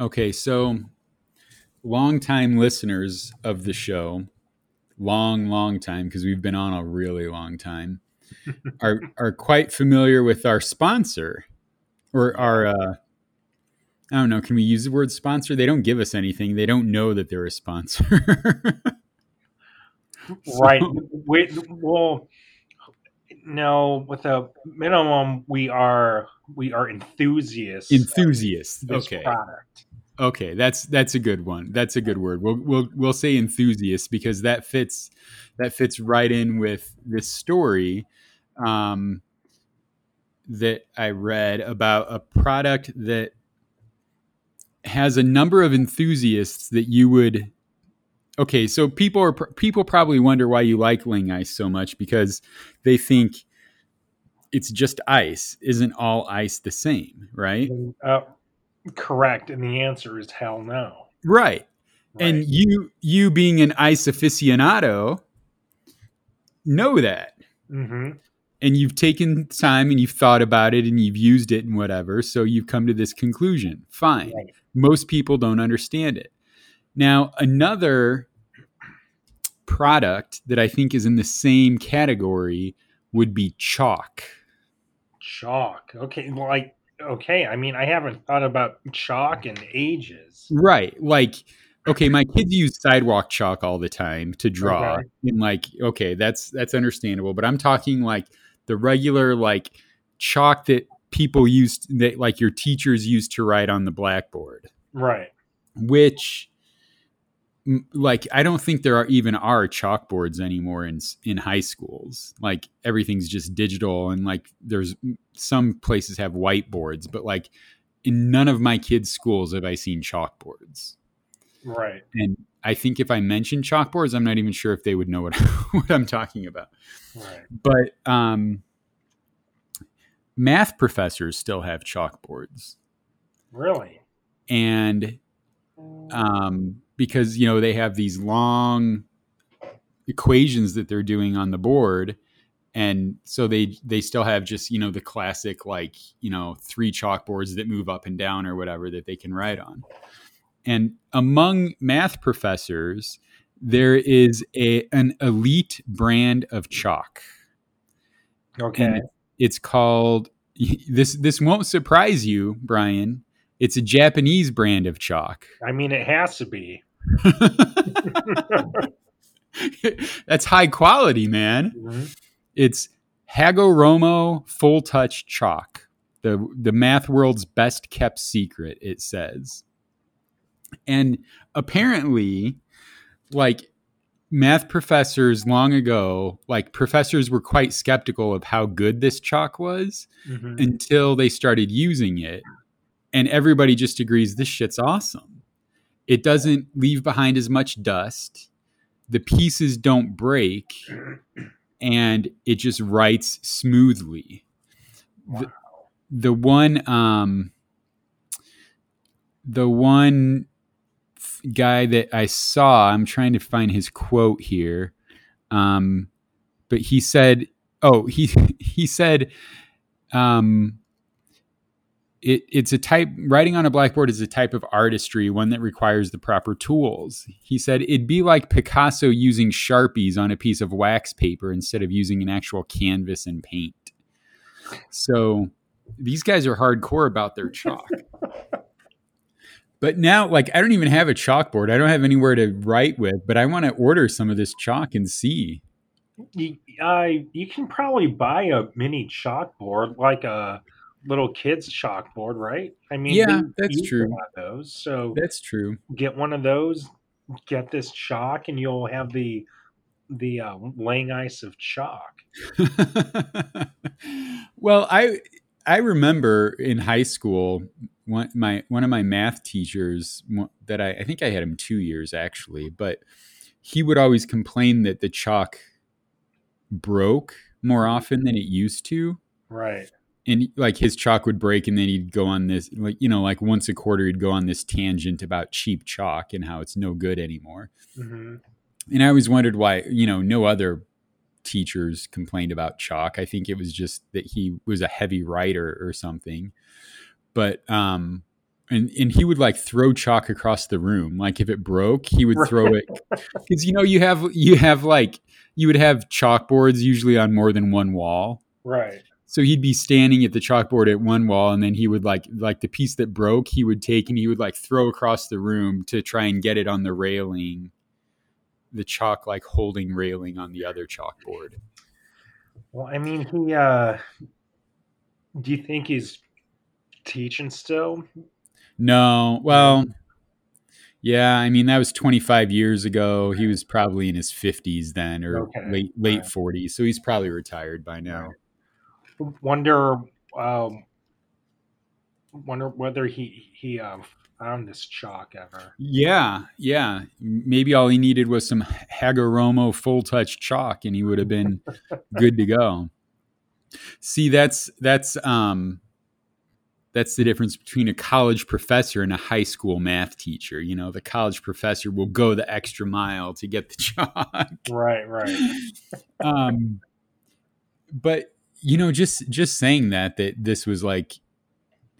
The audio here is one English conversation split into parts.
Okay, so longtime listeners of the show, long, long time, because we've been on a really long time, are are quite familiar with our sponsor or our uh, I don't know, can we use the word sponsor? They don't give us anything. They don't know that they're a sponsor. right. We, well, no, with a minimum, we are we are enthusiasts. Enthusiasts. Okay. Product. Okay, that's that's a good one. That's a good word. We'll we'll we'll say enthusiast because that fits that fits right in with this story um, that I read about a product that has a number of enthusiasts that you would. Okay, so people are people probably wonder why you like Ling Ice so much because they think it's just ice. Isn't all ice the same, right? Uh, correct, and the answer is hell no. Right. and you you being an ice aficionado know that Mhm. and you've taken time and you've thought about it and you've used it and whatever so you've come to this conclusion fine Right. most people don't understand it now another product that i think is in the same category would be chalk Chalk. Okay, like okay. I mean, I haven't thought about chalk in ages. Right. Like, okay, my kids use sidewalk chalk all the time to draw. Okay. And like, okay, that's that's understandable. But I'm talking like the regular like chalk that people used that like your teachers used to write on the blackboard. Right. Which like I don't think there are even are chalkboards anymore in in high schools. Like everything's just digital and like there's some places have whiteboards, but like in none of my kids' schools have I seen chalkboards. Right. And I think if I mention chalkboards, I'm not even sure if they would know what, what I'm talking about. Right. But um, math professors still have chalkboards. Really. And um, because, you know, they have these long equations that they're doing on the board. And so they they still have just, you know, the classic like, you know, three chalkboards that move up and down or whatever that they can write on. And among math professors, there is a an elite brand of chalk. Okay. And it's called this this won't surprise you, Brian. It's a Japanese brand of chalk. I mean, it has to be. That's high quality, man. Mhm. It's Hagoromo Full Touch Chalk, the the math world's best kept secret. It says, and apparently, like math professors long ago, like professors were quite skeptical of how good this chalk was Mhm. until they started using it, and everybody just agrees this shit's awesome. It doesn't leave behind as much dust. The pieces don't break and it just writes smoothly. The, the one um the one guy that I saw, I'm trying to find his quote here. Um but he said, oh, he he said um it, it's a type writing on a blackboard is a type of artistry one that requires the proper tools. He said it'd be like picasso using sharpies on a piece of wax paper instead of using an actual canvas and paint. So these guys are hardcore about their chalk. But now like i don't even have a chalkboard. I don't have anywhere to write with but i want to order some of this chalk and see. You, uh, you can probably buy a mini chalkboard, like a little kid's chalkboard, right? I mean, Yeah, that's true. those, so that's true get one of those, get this chalk, and you'll have the the uh, laying ice of chalk. well, I I remember in high school one my one of my math teachers that I I think I had him 2 years actually, but he would always complain that the chalk broke more often than it used to. Right. And like his chalk would break and then he'd go on this like you know like once a quarter he'd go on this tangent about cheap chalk and how it's no good anymore. hmm And I always wondered why, you know, no other teachers complained about chalk. I think it was just that he was a heavy writer or something. But um and and he would like throw chalk across the room. Like if it broke, he would throw it because you know you have you have like you would have chalkboards usually on more than one wall. Right. So he'd be standing at the chalkboard at one wall, and then he would like like the piece that broke, he would take and he would like throw across the room to try and get it on the railing, the chalk like holding railing on the other chalkboard. Well, I mean, he. uh Do you think he's teaching still? No, well, yeah. I mean, that was 25 years ago. He was probably in his 50s then, or Okay, late late right. 40s. So he's probably retired by now. Right. Wonder. Um, wonder whether he he uh, found this chalk ever. Yeah, yeah. Maybe all he needed was some Hagoromo full touch chalk, and he would have been good to go. See, that's that's um, that's the difference between a college professor and a high school math teacher. You know, the college professor will go the extra mile to get the chalk. Right. Right. um, but you know, just just saying that that this was like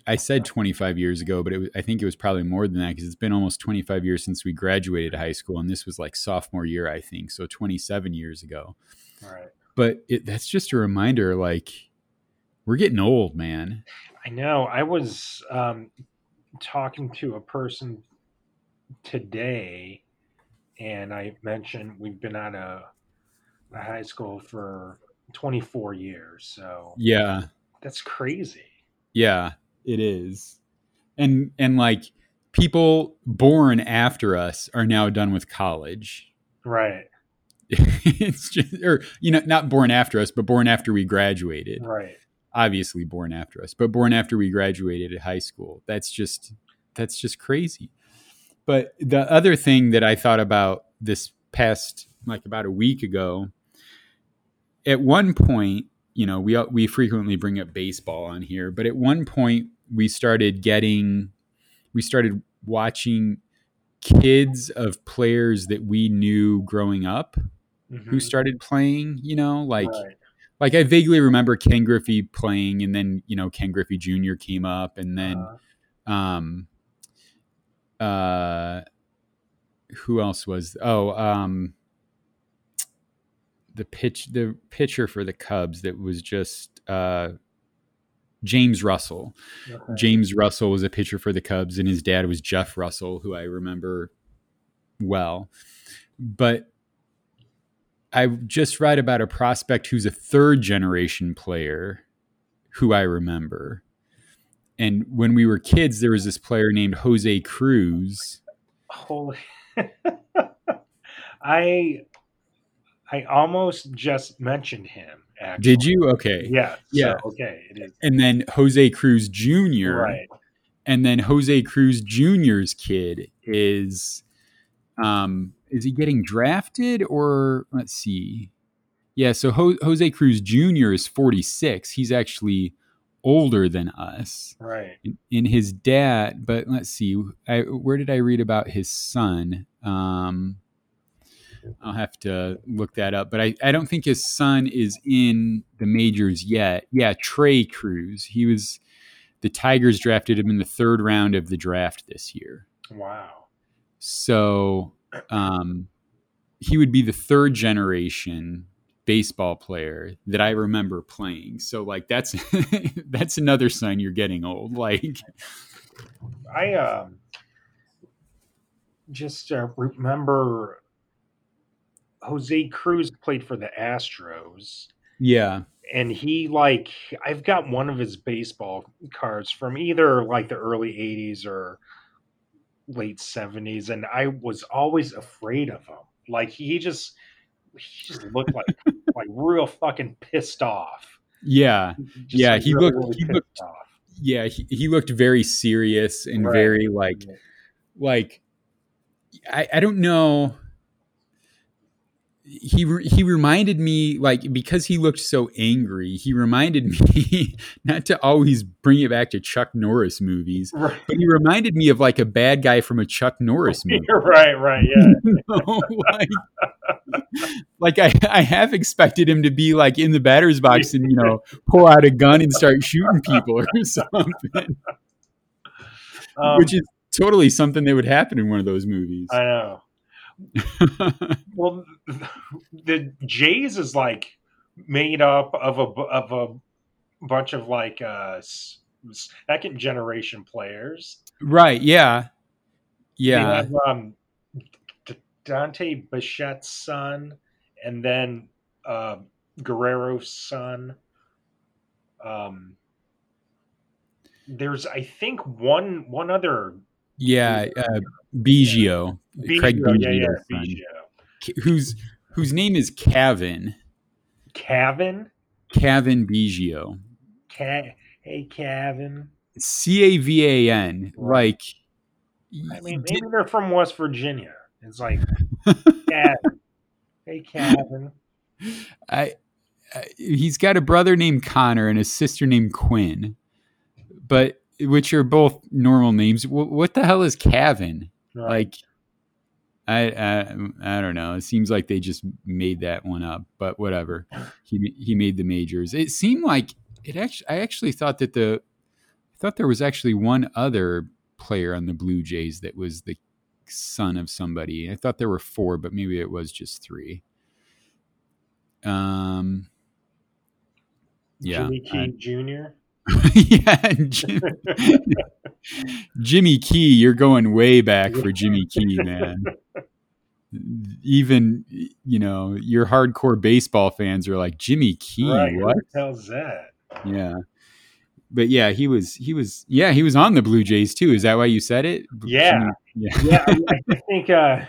I said 25 years ago, but it was, I think it was probably more than that because it's been almost 25 years since we graduated high school, and this was like sophomore year, I think, so 27 years ago. Right. But it, that's just a reminder, like we're getting old, man. I know. I was um, talking to a person today, and I mentioned we've been at a, a high school for 24 years. So Yeah, that's crazy. yeah, it is, and and like people born after us are now done with college. Right. it's just, or you know, not born after us, but born after we graduated. Right. obviously born after us, but born after we graduated at high school. That's just that's just crazy. But the other thing that I thought about this past like about a week ago, at one point, you know, we we frequently bring up baseball on here, but at one point we started getting we started watching kids of players that we knew growing up who Mhm. started playing, you know, like right. like I vaguely remember Ken Griffey playing, and then you know Ken Griffey Jr. came up, and then Uh, um, uh, who else was? Oh, um, the pitch the pitcher for the Cubs that was just uh, James Russell. okay. James Russell was a pitcher for the Cubs, and his dad was Jeff Russell, who I remember well. But I just read about a prospect who's a third generation player who I remember. And when we were kids, there was this player named Jose Cruz. Holy. I I almost just mentioned him. Actually. Did you? Okay. Yeah. Yeah. So, okay. It is. And then Jose Cruz Jr. Right. And then Jose Cruz Jr.'s kid is um is he getting drafted or let's see. Yeah, so Ho- Jose Cruz Jr. is 46. He's actually older than us. Right. in, in his dad but let's see I, where did i read about his son um, i'll have to look that up but I, I don't think his son is in the majors yet yeah Trei Cruz he was the tigers drafted him in the third round of the draft this year Wow. so um, he would be the third generation baseball player that I remember playing. So like that's that's another sign you're getting old. Like I um just uh, remember Jose Cruz played for the Astros. yeah, and he like I've got one of his baseball cards from either like the early 80s or late 70s and I was always afraid of him. Like he just he just looked like like real fucking pissed off. yeah, Just, Yeah, like, he looked- really he looked- off. yeah. He, he looked very serious and Right. very like like I, I don't know he he reminded me like because he looked so angry he reminded me not to always bring it back to chuck norris movies Right. but he reminded me of like a bad guy from a chuck norris movie right, right, yeah. You know, like, like I, I have expected him to be like in the batter's box and you know pull out a gun and start shooting people or something Um, which is totally something that would happen in one of those movies. I know. Well, the Jays is like made up of a of a bunch of like uh second generation players. right? Yeah, yeah, have um, Dante Bichette's son, and then uh, Guerrero's son. Um, there's, I think, one one other yeah. Uh, Biggio, Craig Biggio, yeah, yeah, Biggio. Whose whose name is Kevin. Cavan, Kevin Biggio. Ca- hey Cavan. C A V A N. Like, I mean, did- they're from West Virginia. It's like Cavan. hey Cavan. I, I he's got a brother named Connor and a sister named Quinn, but which are both normal names. Wh- what the hell is Kevin? Right. Like, I, I I don't know. It seems like they just made that one up, but whatever. He he made the majors. It seemed like it actually. I actually thought that the I thought there was actually one other player on the Blue Jays that was the son of somebody. I thought there were four, but maybe it was just three. Um. Yeah. Jimmy Key Jr. yeah, Jim, Jimmy Key, you're going way back for Jimmy Key, man. Even you know your hardcore baseball fans are like Jimmy Key, right. what? The hell's that? Yeah, but yeah, he was he was yeah he was on the Blue Jays too. Is that why you said it? Yeah. Jimmy- yeah, Yeah, I, I think uh,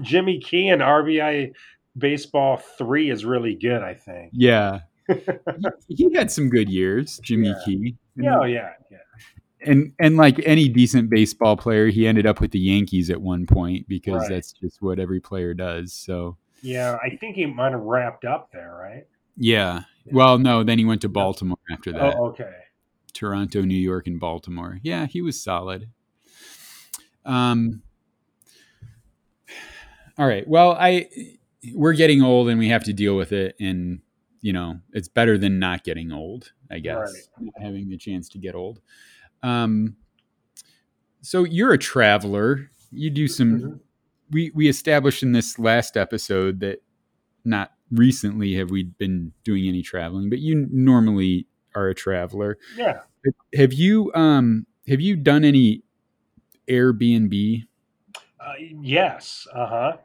Jimmy Key and RBI baseball three is really good. I think. yeah. he, he had some good years, Jimmy Yeah. Key. Yeah, oh, yeah, yeah. and and like any decent baseball player, he ended up with the Yankees at one point because Right. that's just what every player does. So Yeah, I think he might have wrapped up there, right? yeah. Well, no, then he went to Baltimore after that. Oh, okay. Toronto, New York, and Baltimore. Yeah, he was solid. Um. All right. Well, I we're getting old and we have to deal with it, and you know it's better than not getting old. I guess not having the chance to get old. Um. So you're a traveler. You do some. Mhm. We we established in this last episode that not recently have we been doing any traveling, but you normally are a traveler. Yeah. Have you um have you done any Airbnb? Uh, yes. Uh huh.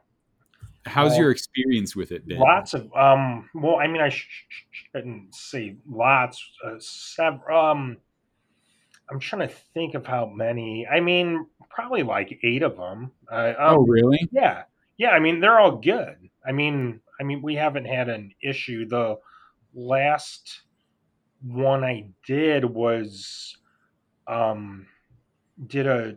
How's Uh, your experience with it been? Lots of um. Well, I mean, I sh- sh- shouldn't say lots. Uh, several. Um, I'm trying to think of how many. I mean, probably like eight of them. Uh, um, Oh, really? Yeah, yeah. I mean, they're all good. I mean, I mean, we haven't had an issue. The last one I did was um did a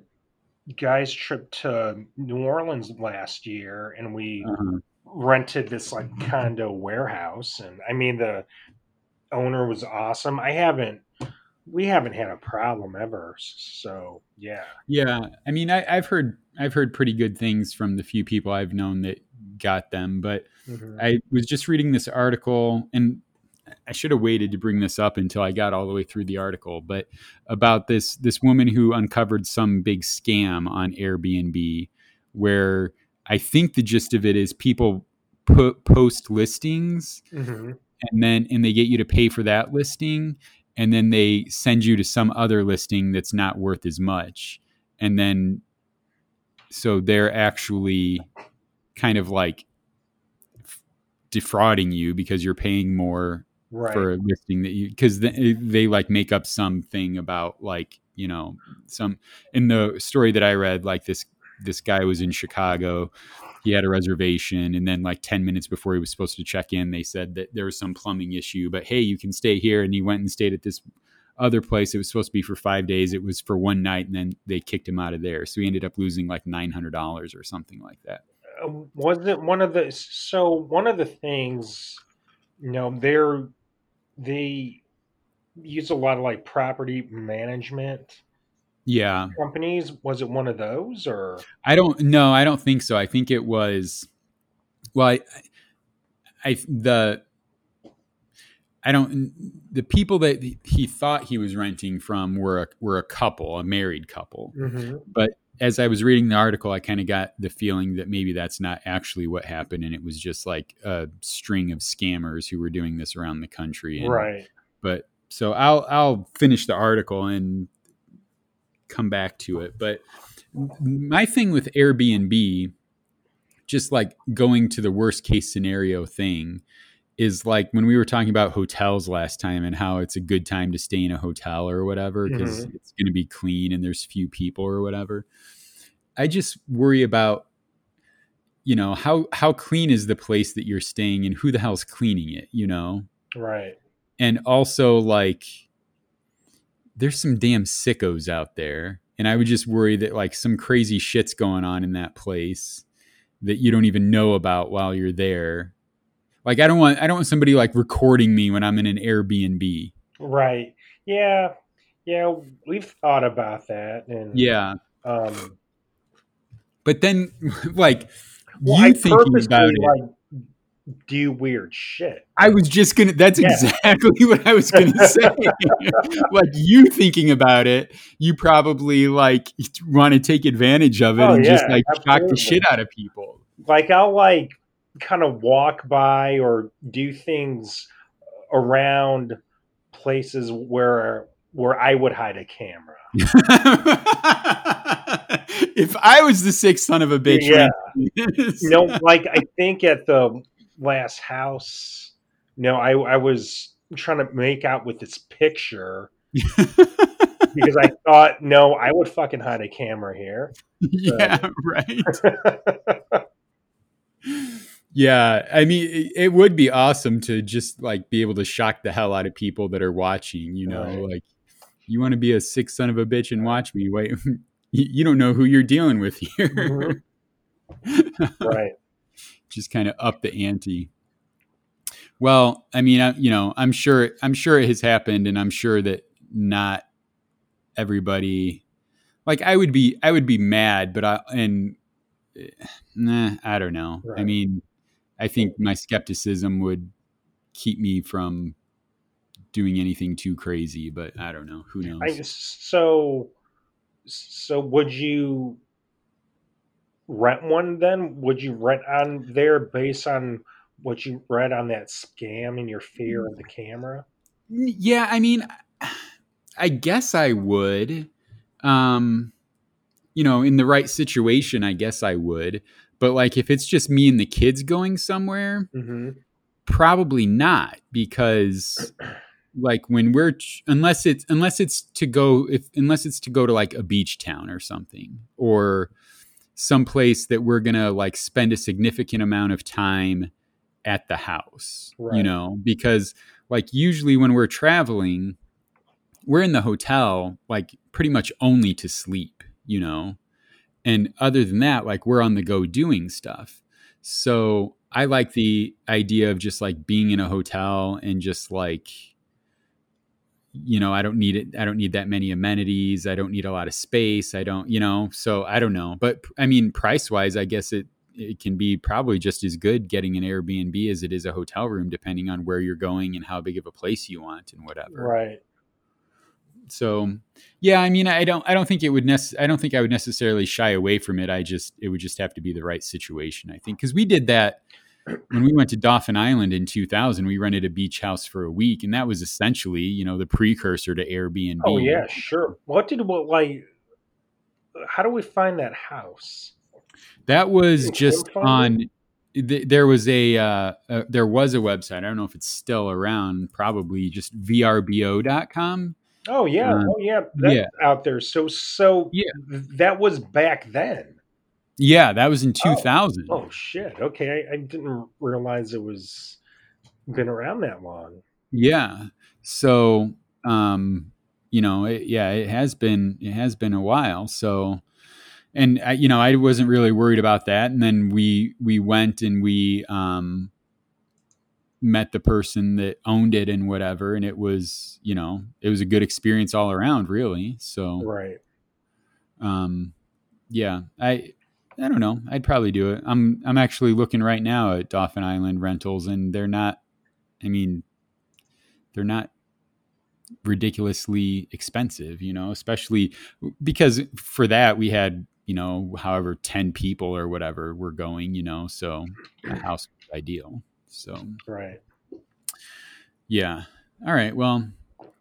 guy's trip to New Orleans last year, and we Uh-huh. rented this like condo warehouse, and I mean the owner was awesome. I haven't. We haven't had a problem ever, so yeah. Yeah, I mean, I, I've heard I've heard pretty good things from the few people I've known that got them, but Mhm. I was just reading this article, and I should have waited to bring this up until I got all the way through the article. But about this this woman who uncovered some big scam on Airbnb, where I think the gist of it is people put post listings, Mhm. and then and they get you to pay for that listing, and then they send you to some other listing that's not worth as much, and then so they're actually kind of like defrauding you because you're paying more Right. for a listing that you because they, they like make up something about like you know some in the story that I read like this this guy was in Chicago he had a reservation and then like 10 minutes before he was supposed to check in they said that there was some plumbing issue but hey you can stay here and he went and stayed at this other place. It was supposed to be for five days. It was for one night and then they kicked him out of there. So he ended up losing like $900 or something like that. Uh, wasn't one of the so one of the things you know they're they use a lot of like property management yeah companies was it one of those or I don't no, I don't think so. I think it was well I, I the I don't. The people that he thought he was renting from were a, were a couple, a married couple. Mm-hmm. But as I was reading the article, I kind of got the feeling that maybe that's not actually what happened, and it was just like a string of scammers who were doing this around the country. And, Right. But so I'll I'll finish the article and come back to it. But my thing with Airbnb, just like going to the worst case scenario thing, is like when we were talking about hotels last time and how it's a good time to stay in a hotel or whatever because mm-hmm. it's going to be clean and there's few people or whatever. I just worry about you know how how clean is the place that you're staying and who the hell's cleaning it, you know? Right. and also like there's some damn sickos out there and i would just worry that like some crazy shit's going on in that place that you don't even know about while you're there like i don't want i don't want somebody like recording me when i'm in an airbnb Right. Yeah. Yeah. We've thought about that, and yeah Um, but then like well, you I thinking about it like do weird shit. I was just gonna. That's Yeah. exactly what I was gonna say. like you thinking about it, you probably like want to take advantage of it Oh, and just yeah, like shock the shit out of people. Like I'll like kind of walk by or do things around places where where I would hide a camera. if I was the sick son of a bitch, Yeah. You know, like I think at the last house, no, I I was trying to make out with this picture because I thought, no, I would fucking hide a camera here. yeah, right. Yeah, I mean, it, would be awesome to just like be able to shock the hell out of people that are watching. You know, Right. like you want to be a sick son of a bitch and watch me. Wait, you, don't know who you're dealing with here. Mhm. right. just kind of up the ante. Well, I mean, I, you know, I'm sure, I'm sure it has happened, and I'm sure that not everybody. Like, I would be, I would be mad, but I and eh, nah, I don't know. I mean, I think my skepticism would keep me from doing anything too crazy, but I don't know. Who knows? I, so, so would you rent one then? Would you rent on there based on what you read on that scam and your fear of the camera? Yeah, I mean, I guess I would. Um, you know, in the right situation, I guess I would. But like, if it's just me and the kids going somewhere, Mm-hmm. probably not because like when we're unless it's unless it's to go if unless it's to go to like a beach town or something or some place that we're gonna like spend a significant amount of time at the house you know? Because like usually when we're traveling we're in the hotel like pretty much only to sleep you know and other than that like we're on the go doing stuff. So i like the idea of just like being in a hotel and just like you know i don't need it i don't need that many amenities. I don't need a lot of space. I don't you know so i don't know. But i mean price wise i guess it it can be probably just as good getting an airbnb as it is a hotel room depending on where you're going and how big of a place you want and whatever. Right. So yeah i mean i don't i don't think it would nec- i don't think i would necessarily shy away from it i just it would just have to be the right situation i think because we did that when we went to Dauphin Island in 2000, we rented a beach house for a week, and that was essentially, you know, the precursor to Airbnb. Oh yeah, sure. What did what like? How do we find that house? that was just on. Th- there was a uh, uh, there was a website. I don't know if it's still around. Probably just vrbo.com. Oh yeah, Uh, oh yeah, that's yeah. out there. So so Yeah. that was back then. Yeah, that was in Oh. 2000. Oh shit. Okay, I, I didn't realize it was been around that long. Yeah. So, um, you know, it, yeah, it has been it has been a while. So, and I, you know, I wasn't really worried about that. And then we we went and we um, met the person that owned it and whatever, and it was you know it was a good experience all around, really. So, Right. um, yeah, I. I don't know. I'd probably do it. I'm I'm actually looking right now at Dauphin Island rentals, and they're not. I mean, they're not ridiculously expensive, you know, especially because for that we had, you know, however 10 people or whatever were going, you know, so a house was ideal. So, Right. yeah. All right. Well,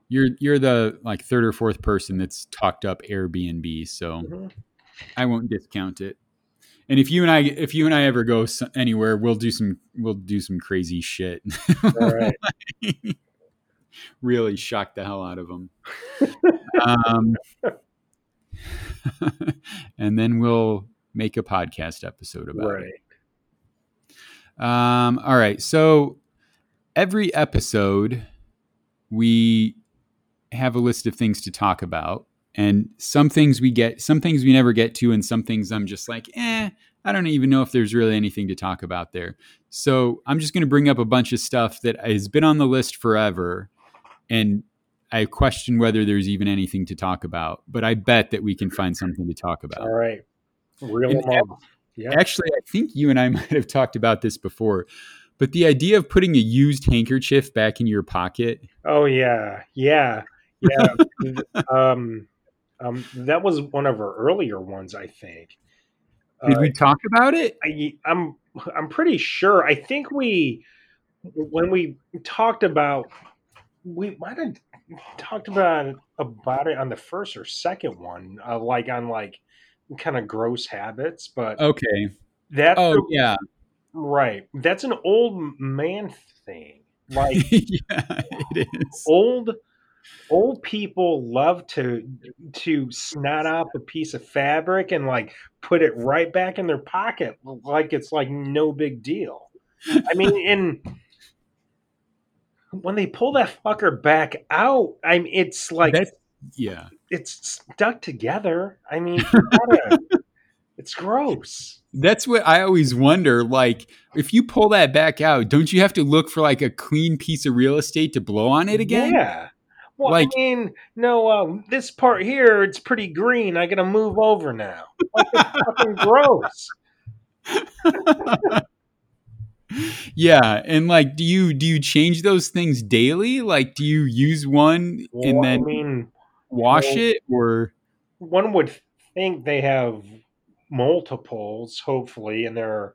you're you're the like third or fourth person that's talked up Airbnb, so Mhm. I won't discount it. And if you and I if you and I ever go anywhere, we'll do some we'll do some crazy shit. All right. really shock the hell out of them. um, and then we'll make a podcast episode about Right. it. Um, all right. So every episode, we have a list of things to talk about. And some things we get, some things we never get to, and some things I'm just like, eh, I don't even know if there's really anything to talk about there. So I'm just going to bring up a bunch of stuff that has been on the list forever. And I question whether there's even anything to talk about, but I bet that we can find something to talk about. All right. Reel And them off. Yeah. Actually, I think you and I might have talked about this before, but the idea of putting a used handkerchief back in your pocket. Oh yeah. Yeah. Yeah. um, um, that was one of our earlier ones, I think. Did Uh, we talk about it? I, I'm I'm pretty sure. I think we when we talked about we might have talked about about it on the first or second one, uh, like on like kind of gross habits. But Okay. that Oh, yeah. right. That's an old man thing. Like yeah, it is. old old people love to to snot up a piece of fabric and like put it right back in their pocket like it's like no big deal i mean and when they pull that fucker back out i mean it's like That's- Yeah. It's stuck together i mean gotta- it's gross That's what I always wonder. Like, if you pull that back out, don't you have to look for like a clean piece of real estate to blow on it again? yeah well Like- i mean no um, this part here it's pretty green i gotta move over now like it's fucking gross yeah. And like, do you do you change those things daily? Like, do you use one and Well, then i mean wash well- it or one would think they have multiples, hopefully, and they're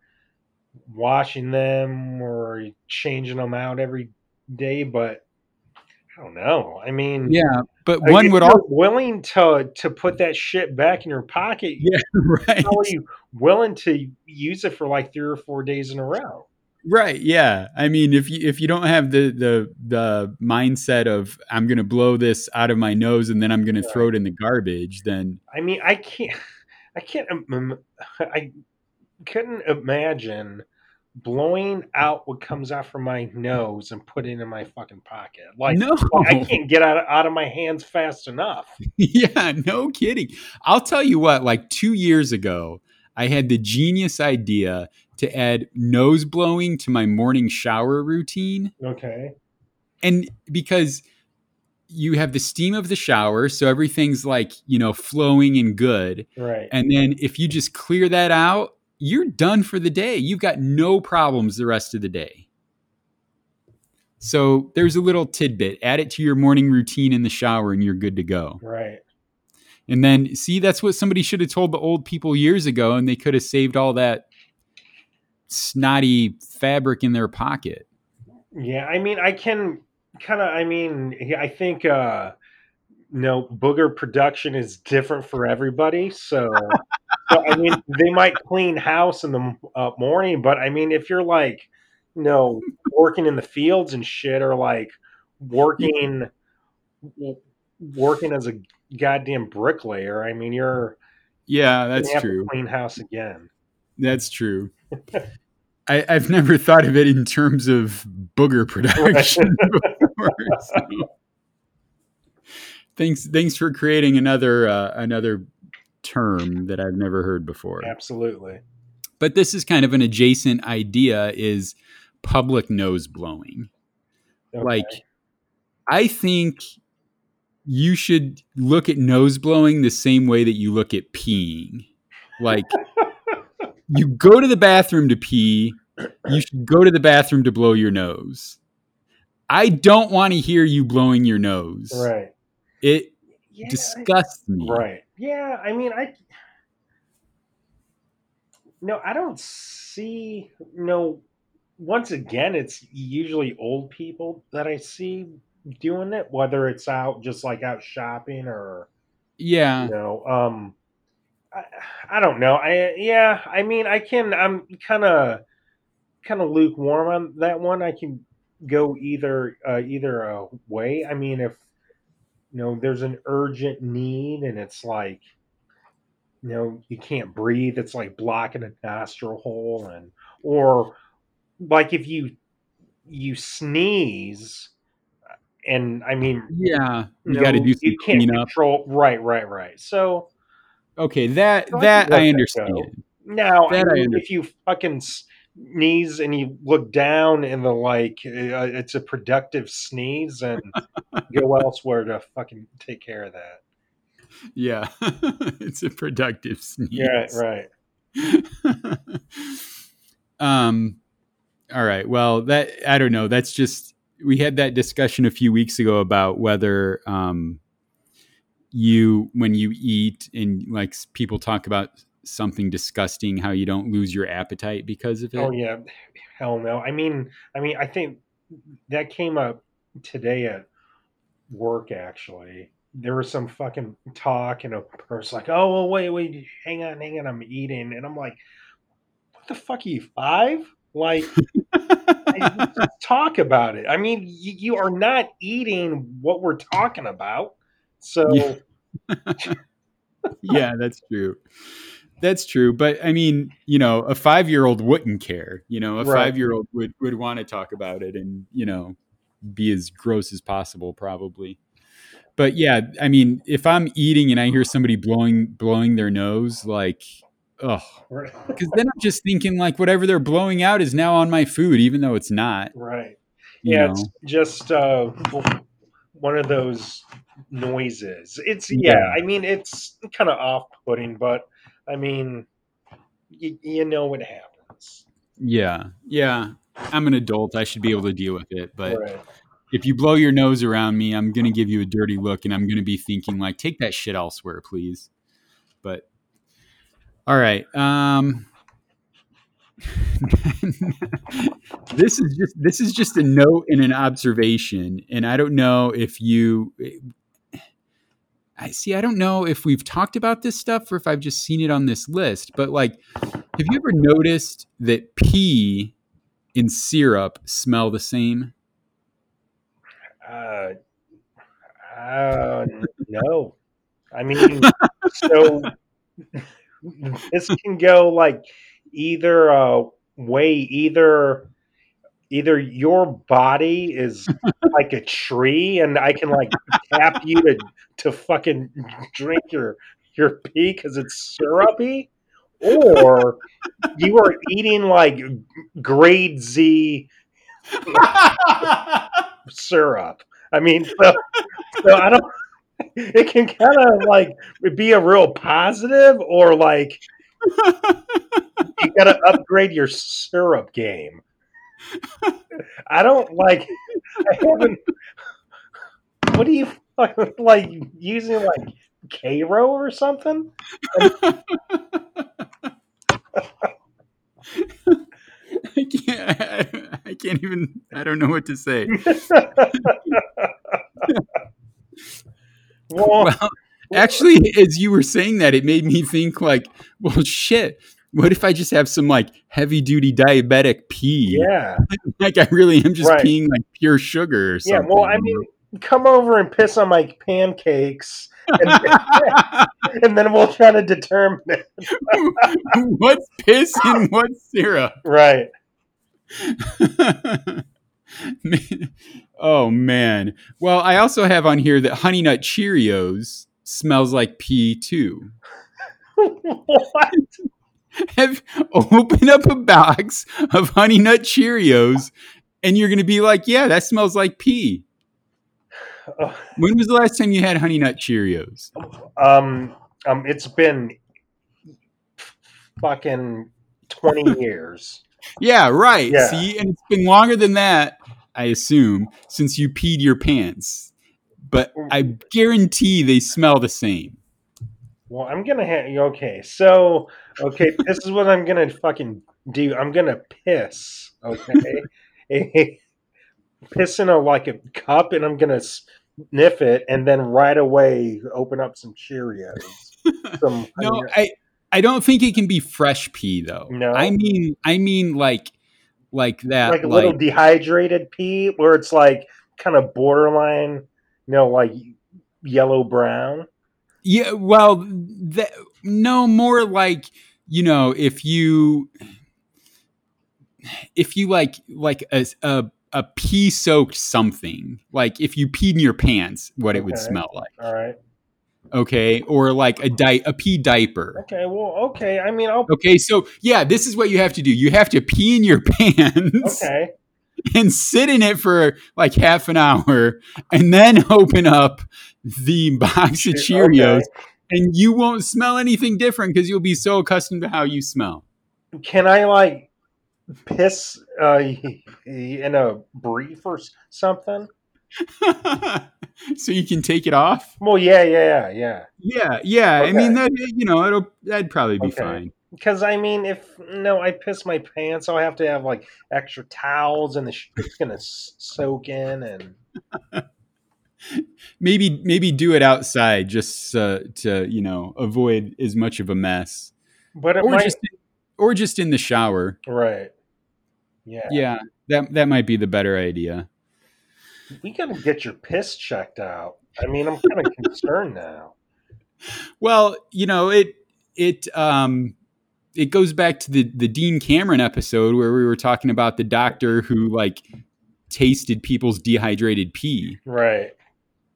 washing them or changing them out every day. But I don't know. I mean, yeah, but one would also willing to to put that shit back in your pocket. Yeah, right. How are you willing to use it for like three or four days in a row? Right. Yeah. I mean, if you if you don't have the the the mindset of I'm going to blow this out of my nose and then I'm going to throw it in the garbage, then I mean, I can't. I can't. im- I couldn't imagine blowing out what comes out from my nose and putting it in my fucking pocket. Like, no. like, I can't get out of, out of my hands fast enough. yeah. No kidding. I'll tell you what. Like two years ago, I had the genius idea to add nose blowing to my morning shower routine. Okay. and because you have the steam of the shower so everything's like you know flowing and good Right. and then if you just clear that out you're done for the day you've got no problems the rest of the day so there's a little tidbit add it to your morning routine in the shower and you're good to go right. and then see that's what somebody should have told the old people years ago and they could have saved all that snotty fabric in their pocket Yeah. I mean, I can kind of. I mean, I think. uh no, booger production is different for everybody. So, so I mean, they might clean house in the uh, morning, but I mean, if you're like, you know, working in the fields and shit, or like working, working as a goddamn bricklayer, I mean, you're yeah that's true clean house again. That's true. I, I've never thought of it in terms of booger production before. so. Thanks, thanks for creating another uh, another term that I've never heard before. Absolutely. But this is kind of an adjacent idea: is public nose blowing. Okay. Like, I think you should look at nose blowing the same way that you look at peeing. Like, you go to the bathroom to pee, you should go to the bathroom to blow your nose. I don't want to hear you blowing your nose. Right. It Yeah, I- disgusts me. Right. Yeah. I mean, I. No, I don't see. No, once again, it's usually old people that I see doing it, whether it's out just like out shopping or Yeah. you know, um, I, I don't know. I yeah. I mean, I can. I'm kind of kind of lukewarm on that one. I can go either uh, either uh, way. I mean, if you know there's an urgent need and it's like you know you can't breathe it's like blocking a nostril hole and or like if you you sneeze and i mean Yeah. You got to do some you can't cleanup. control right right right so Okay, that So that can I let that understand. go. now I That I mean, if you fucking sneeze and you look down and the like uh, it's a productive sneeze and go elsewhere to fucking take care of that Yeah. it's a productive sneeze. yeah right um all right. Well, that I don't know. That's just we had that discussion a few weeks ago about whether um you when you eat and like people talk about something disgusting how you don't lose your appetite because of it. Oh yeah, hell no. I mean, I mean, I think that came up today at work. Actually, there was some fucking talk, and a person like, "Oh, well, wait, wait, hang on, hang on, I'm eating," and I'm like, "What the fuck are you five? Like, talk about it. I mean, you, you are not eating what we're talking about, so Yeah. yeah, that's true. That's true. But I mean, you know, a five year old wouldn't care. You know, a Right. five year old would, would want to talk about it and, you know, be as gross as possible, probably. But yeah, I mean, if I'm eating and I hear somebody blowing blowing their nose, like, oh, because then I'm just thinking like whatever they're blowing out is now on my food, even though it's not. right. You yeah, know? it's just uh, one of those noises. It's yeah, Yeah. I mean it's kind of off-putting, but I mean, you, you know what happens, yeah, yeah. I'm an adult. I should be able to deal with it. But right? if you blow your nose around me, I'm going to give you a dirty look and I'm going to be thinking like take that shit elsewhere, please. But all right. Um this is just this is just a note and an observation and I don't know if you I see I don't know if we've talked about this stuff or if I've just seen it on this list, but like have you ever noticed that pee and syrup smell the same? Uh, uh, no, I mean, so this can go like either uh, way, either either your body is like a tree, and I can like tap you to to fucking drink your your pee because it's syrupy, or you are eating like grade Z syrup. I mean, so, so I don't. It can kind of like be a real positive, or like you got to upgrade your syrup game. I don't like. I haven't. What do you fucking like using like Karo or something? I can't. I can't even. I don't know what to say. well, Well, actually, as you were saying that, it made me think like, well, shit. What if I just have some like heavy duty diabetic pee? yeah, Like I really am just Right. peeing like pure sugar or something. yeah. Well, I mean, come over and piss on my pancakes, and, and then we'll try to determine it. what's piss and what's syrup? Right. oh man. Well, I also have on here that Honey Nut Cheerios smells like pee too. what? Have open up a box of Honey Nut Cheerios, and you're gonna be like, "Yeah, that smells like pee." When was the last time you had Honey Nut Cheerios? Um, um, it's been fucking twenty years. Yeah, right. Yeah. See, and it's been longer than that. I assume, since you peed your pants. But I guarantee they smell the same. Well, I'm gonna have okay. So, okay, this is what I'm gonna fucking do. I'm gonna piss. Okay, piss in a like a cup, and I'm gonna sniff it, and then right away open up some Cheerios. Some no, I I don't think it can be fresh pee though. No, I mean I mean like like that, like a little dehydrated pee, where it's like kind of borderline, you know, like yellow brown. Yeah, well, no more like you know if you if you like like a a, a pea soaked something like if you peed in your pants, what it would smell like. All right. Okay, or like a di- a pea diaper. Okay. Well. Okay. I mean, I'll. Okay, so yeah, this is what you have to do. You have to pee in your pants Okay. and sit in it for like half an hour, and then open up the box of Cheerios, Okay. and you won't smell anything different because you'll be so accustomed to how you smell. Can I like piss uh, in a brief or something? so you can take it off. Well, yeah, yeah, yeah. Yeah, yeah. I Okay. mean that you know it'll that'd probably be Okay. fine. Because I mean, if no, I piss my pants, I'll have to have like extra towels, and the sh- it's gonna soak in. And Maybe maybe do it outside just uh, to you know avoid as much of a mess, but or might just or just in the shower. right. Yeah. Yeah, that that might be the better idea. we gotta get your piss checked out. I mean, I'm kind of concerned now. Well, you know it it um it goes back to the the Dean Cameron episode where we were talking about the doctor who like tasted people's dehydrated pee Right.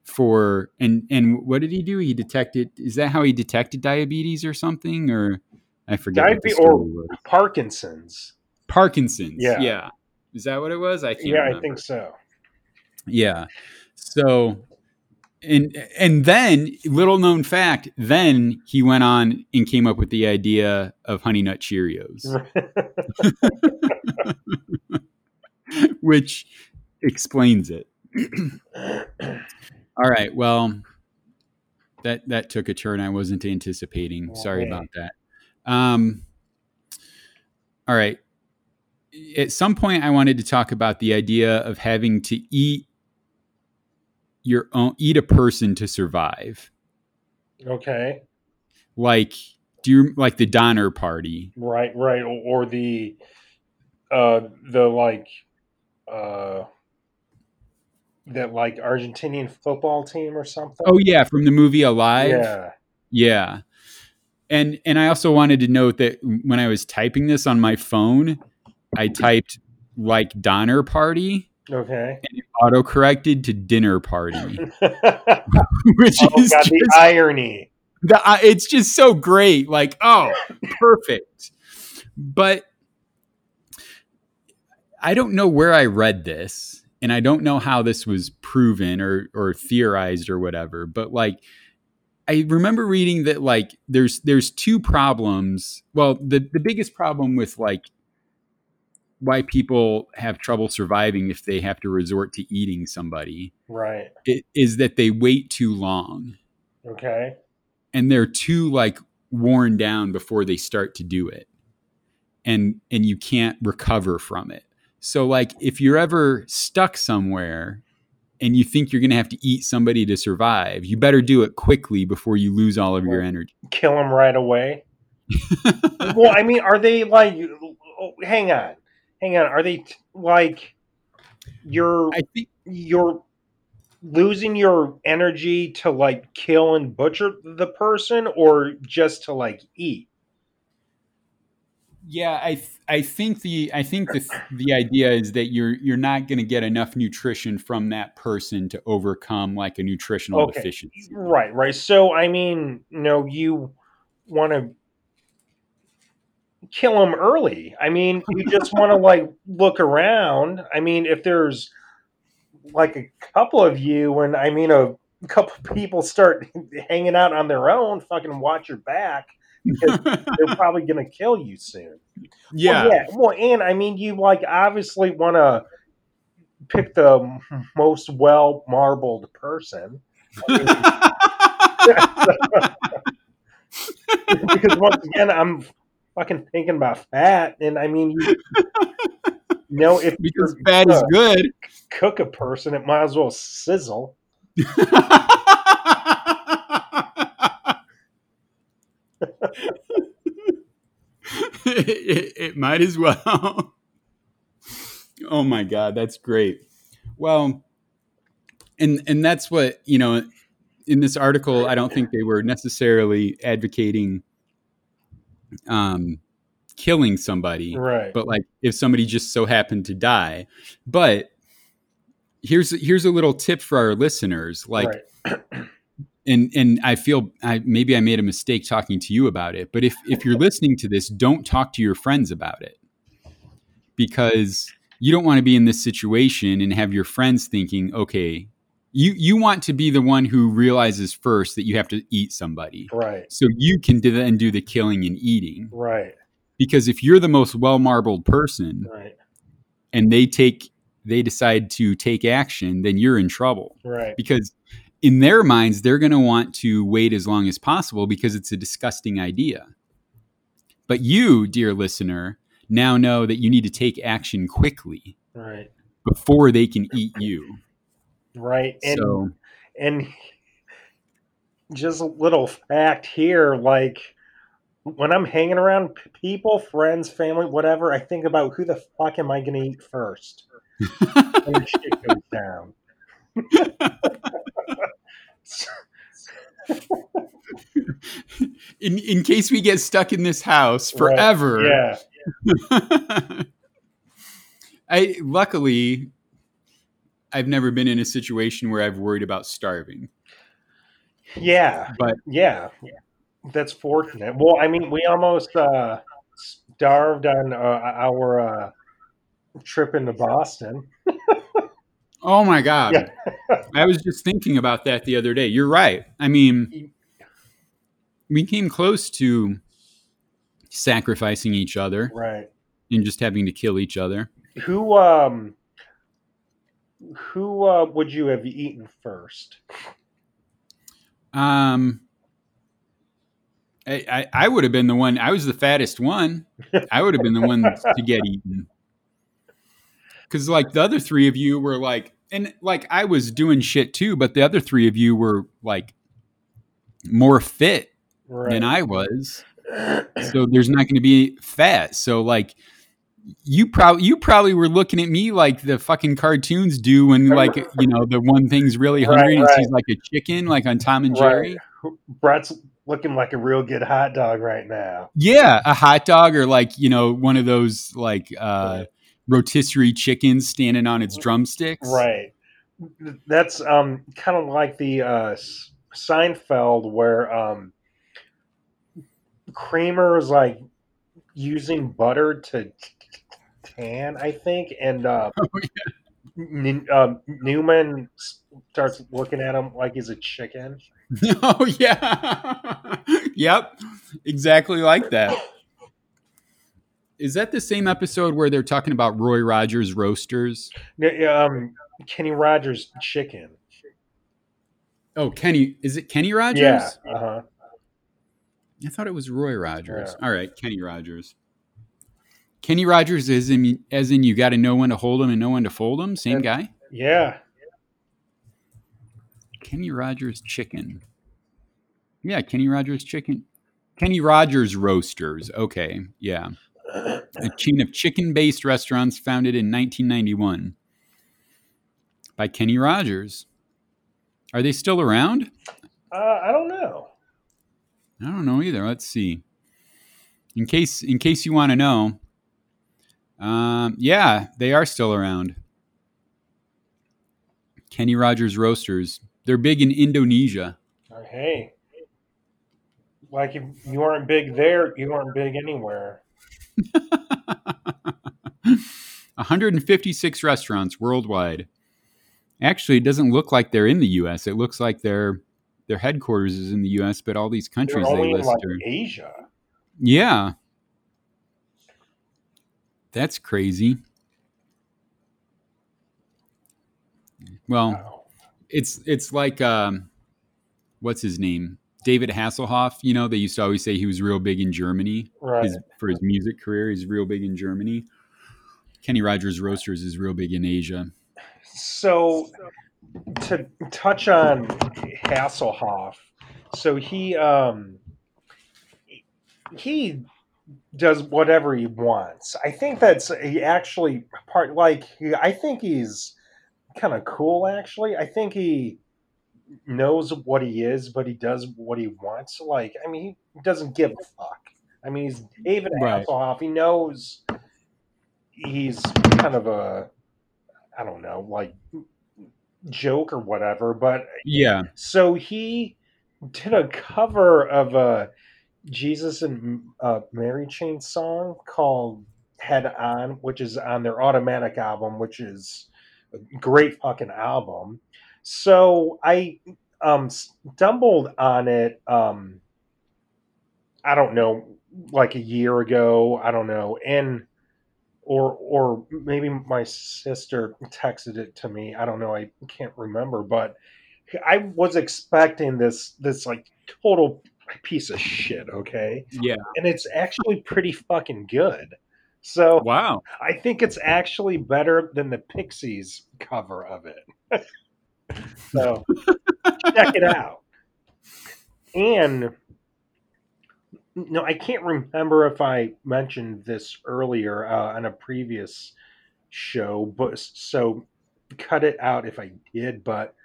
For and and what did he do? He detected is that how he detected diabetes or something or I forget what the Diabe- story or- was. Parkinson's. Parkinson's. Yeah. Yeah. Is that what it was? I can't Yeah, remember. I think so. Yeah. So and and then little known fact, then he went on and came up with the idea of honey nut Cheerios, which explains it. All right. Well, that that took a turn I wasn't anticipating. Sorry about that. Um All right. At some point I wanted to talk about the idea of having to eat your own eat a person to survive. okay. Like do you like the Donner party? Right, right. Or, or the uh the like uh that like Argentinian football team or something. Oh yeah, from the movie Alive. yeah. Yeah. And and I also wanted to note that when I was typing this on my phone, I typed like Donner party Okay. and it auto corrected to dinner party, oh which is god, just, the irony. the, uh, it's just so great. Like, oh, perfect. But I don't know where I read this, and I don't know how this was proven or or theorized or whatever. But like, I remember reading that like there's there's two problems. Well, the the biggest problem with like why people have trouble surviving if they have to resort to eating somebody Right. is that they wait too long Okay. and they're too like worn down before they start to do it and and you can't recover from it so like if you're ever stuck somewhere and you think you're going to have to eat somebody to survive you better do it quickly before you lose all of your energy Kill them right away. well, I mean, are they like? hang on, hang on. Are they t- like? You're i think you're losing your energy to like kill and butcher the person, or just to like eat. Yeah i th- i think the i think the the idea is that you're you're not going to get enough nutrition from that person to overcome like a nutritional Okay. deficiency Right, right. So, I mean, you know, you want to kill them early. I mean, you just want to like look around. I mean, if there's like a couple of you, and I mean, a couple people start hanging out on their own, fucking watch your back. They're probably gonna kill you soon. yeah Well, yeah. Well, and I mean, you like obviously want to pick the most well marbled person. because once again, I'm fucking thinking about fat, and I mean, you, you know, if because fat is good. cook a person, it might as well sizzle. it, it might as well. oh my god, that's great. Well, and and that's what you know. In this article, I don't think they were necessarily advocating um, killing somebody, Right. but like if somebody just so happened to die. But here's here's a little tip for our listeners. Like right. and and I feel I, maybe I made a mistake talking to you about it, but if if you're listening to this, don't talk to your friends about it because you don't want to be in this situation and have your friends thinking, okay, you you want to be the one who realizes first that you have to eat somebody, Right. so you can do then do the killing and eating. Right. Because if you're the most well marbled person Right. and they take they decide to take action, then you're in trouble Right. because in their minds they're going to want to wait as long as possible because it's a disgusting idea but you dear listener now know that you need to take action quickly Right. before they can eat you Right. And so and just a little fact here, like when I'm hanging around people, friends, family, whatever, I think about who the fuck am I going to eat first when shit goes down. in, in case we get stuck in this house Right. forever Yeah. i luckily i've never been in a situation where i've worried about starving Yeah. but Yeah. That's fortunate. Well, I mean, we almost uh, starved on uh, our uh, trip into Boston. Oh my god. Yeah. I was just thinking about that the other day. You're right. I mean, we came close to sacrificing each other Right. and just having to kill each other. Who um who uh, would you have eaten first? Um I, I, I would have been the one I was the fattest one. I would have been the one to get eaten. Cause like the other three of you were like and like I was doing shit too, but the other three of you were like more fit Right. than I was. so there's not going to be fat. So like you probably you probably were looking at me like the fucking cartoons do when like you know the one thing's really Right, hungry and right. like a chicken like on Tom and Right. Jerry. Brett's looking like a real good hot dog right now. Yeah, a hot dog or like you know one of those like uh, rotisserie chicken standing on its drumsticks. Right. That's um kind of like the uh Seinfeld where um Kramer is like using butter to tan, I think, and uh, Oh, N- um, Newman starts looking at him like he's a chicken. oh yeah. yep. Exactly like that. Is that the same episode where they're talking about Roy Rogers roasters? Um, Kenny Rogers chicken. Oh, Kenny. Is it Kenny Rogers? Yeah. Uh huh. I thought it was Roy Rogers. Yeah. All right, Kenny Rogers. Kenny Rogers is in as in you got to know when to hold him and know when to fold him. Same And- guy. Yeah. Kenny Rogers chicken. Yeah, Kenny Rogers chicken. Kenny Rogers roasters. Okay, yeah, a chain of chicken-based restaurants founded in 1991 by Kenny Rogers. Are they still around? Uh, I don't know. I don't know either. Let's see. In case in case you want to know, um, yeah, they are still around. Kenny Rogers Roasters. They're big in Indonesia. Hey, like if you aren't big there, you aren't big anywhere. 156 restaurants worldwide. Actually, it doesn't look like they're in the U.S. It looks like their their headquarters is in the U.S., but all these They're countries they only in list like are Asia. yeah. That's crazy. Well, Wow. it's it's like um, what's his name? David Hasselhoff. You know, they used to always say he was real big in Germany Right. his, for his music career. He's real big in Germany. Kenny Rogers Roasters is real big in Asia. So to touch on Hasselhoff, so he um he does whatever he wants. I think that's he actually part like he, I think he's kind of cool actually. I think he knows what he is, but he does what he wants. Like I mean, he doesn't give a fuck. I mean, he's David Right. Hasselhoff. He knows he's kind of a I don't know, like joke or whatever, but Yeah. so he did a cover of a Jesus and uh, Mary Chain song called Head On, which is on their Automatic album, which is a great fucking album. So I um, stumbled on it, um, I don't know, like a year ago, I don't know, and or or maybe my sister texted it to me. I don't know. I can't remember, but I was expecting this this like total piece of shit. Okay, Yeah. and it's actually pretty fucking good. So Wow. I think it's actually better than the Pixies cover of it. so check it out. And no, I can't remember if I mentioned this earlier uh, on a previous show, but so cut it out if I did. But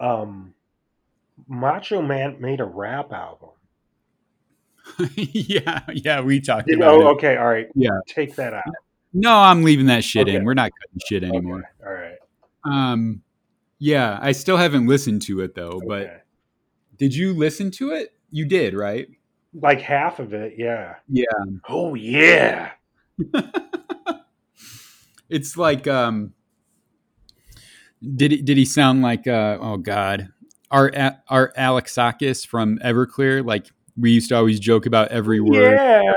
um, Macho Man made a rap album. yeah. Yeah. We talked Did, about oh, it. okay, all right. Yeah. take that out. No, I'm leaving that shit Okay. in. We're not cutting shit anymore. Okay, all right. Um, yeah, I still haven't listened to it though. But did you listen to it? You did, right? like half of it, yeah. Yeah. Oh yeah. It's like, um, did he did he sound like? Uh, oh God, our Art Alexakis from Everclear? Like we used to always joke about every word. Yeah.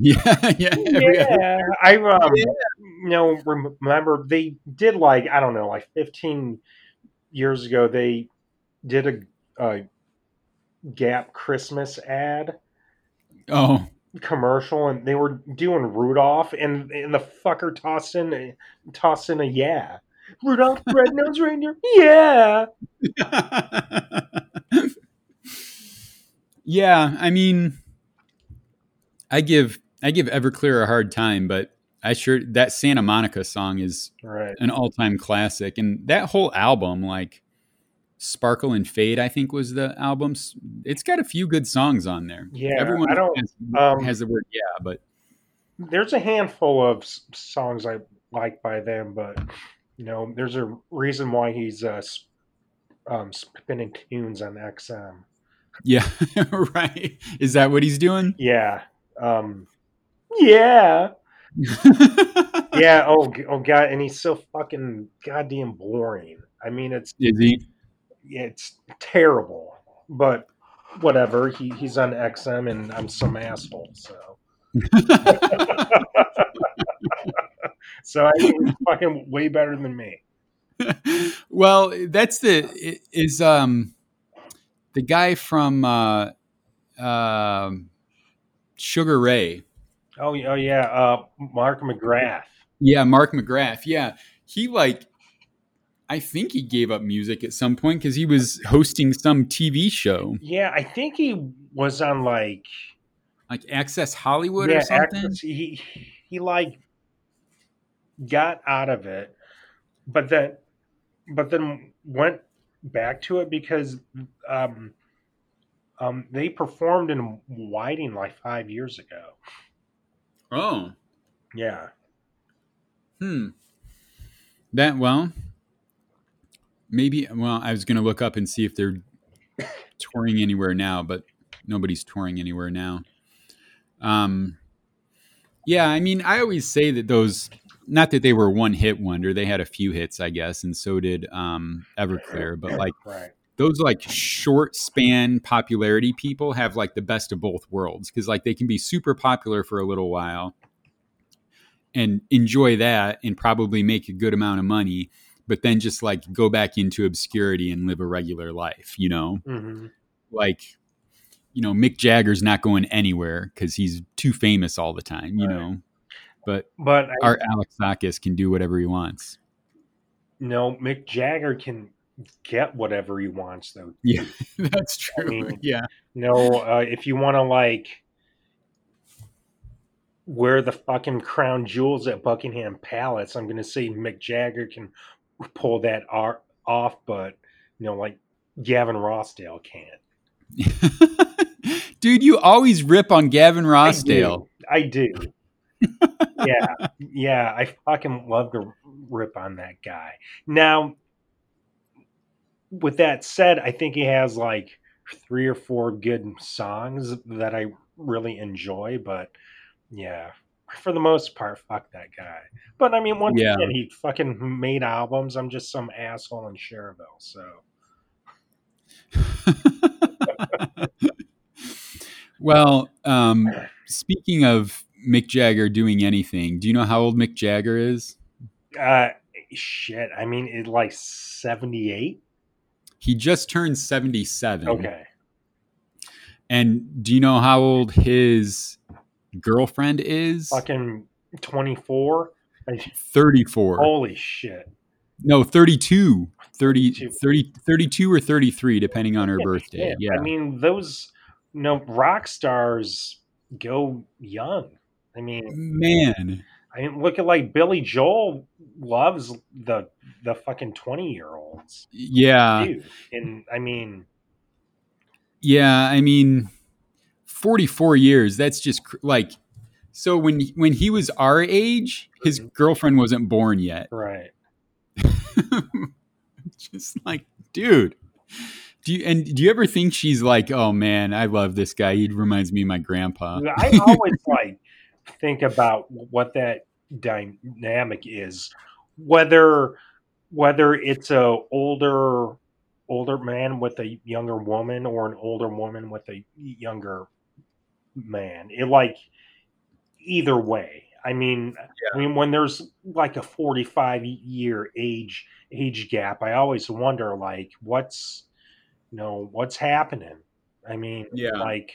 yeah, yeah. every- yeah, I um, Yeah. you know remember they did like I don't know like 15 years ago they did a, a Gap Christmas ad. Oh, commercial and they were doing Rudolph and and the fucker tossed in a, tossed in a yeah. Rudolph the red-nosed reindeer yeah. Yeah. I mean, I give I give Everclear a hard time, but I sure that Santa Monica song is right an all time classic, and that whole album, like Sparkle and Fade, I think was the album's. It's got a few good songs on there. yeah Everyone I don't has, um, has the word yeah, but there's a handful of songs I like by them, but you know, there's a reason why he's uh, um, spinning tunes on XM. yeah, right. Is that what he's doing? Yeah, um, yeah, yeah. Oh, oh, god, and he's so fucking goddamn boring. I mean, it's Is he? it's terrible, but whatever. He he's on XM, and I'm some asshole, so. So I think he's fucking way better than me. well, that's the is um the guy from uh um Sugar Ray. Oh, oh yeah, uh, Mark McGrath. Yeah, Mark McGrath. Yeah, he like I think he gave up music at some point because he was hosting some TV show Yeah, I think he was on like like Access Hollywood yeah, or something. Access- he he like got out of it, but then but then went back to it because um um they performed in Whiting like five years ago. Oh, Yeah, hmm. That well, maybe. Well, I was gonna look up and see if they're touring anywhere now, but nobody's touring anywhere now. Um, yeah, I mean, I always say that those, not that they were one hit wonder, they had a few hits, I guess, and so did um, Everclear, but like right. Those like short span popularity people have like the best of both worlds because like they can be super popular for a little while and enjoy that and probably make a good amount of money but then just like go back into obscurity and live a regular life, you know? hmm Like, you know, Mick Jagger's not going anywhere because he's too famous all the time, you Right. know? But But I our Alex Sakis can do whatever he wants. no Mick Jagger can get whatever he wants, though. Yeah, that's true. mean- yeah. No, uh, if you want to like wear the fucking crown jewels at Buckingham Palace, I'm going to say Mick Jagger can pull that ar- off, but you know, like Gavin Rossdale can't. Dude, you always rip on Gavin I Rossdale. do. I do. yeah, yeah, I fucking love to rip on that guy. Now, with that said, I think he has like three or four good songs that I really enjoy, but yeah, for the most part, fuck that guy. But I mean, once Yeah. again, he fucking made albums. I'm just some asshole in Schererville, so well, um, speaking of Mick Jagger doing anything, do you know how old Mick Jagger is? uh, shit. I mean, it like 78. He just turned 77. Okay, And do you know how old his girlfriend is? fucking 24. 34. Holy shit. No, 32. 30, 32. 30, 32 or 33, depending on her birthday. Yeah. I mean, those you know rock stars go young. I mean, Man. I mean, look at like Billy Joel loves the the fucking twenty year olds, Yeah. dude. And I mean, Yeah, I mean, 44 years, that's just cr- like so when when he was our age, his Mhm. girlfriend wasn't born yet. right? just like, dude. Do you and do you ever think she's like, "Oh man, I love this guy. He reminds me of my grandpa." I always like think about what that dynamic is, whether whether it's a older older man with a younger woman or an older woman with a younger man. It like either way. I mean, I mean when there's like a 45 year age age gap, I always wonder like what's you know what's happening. I mean, Yeah. like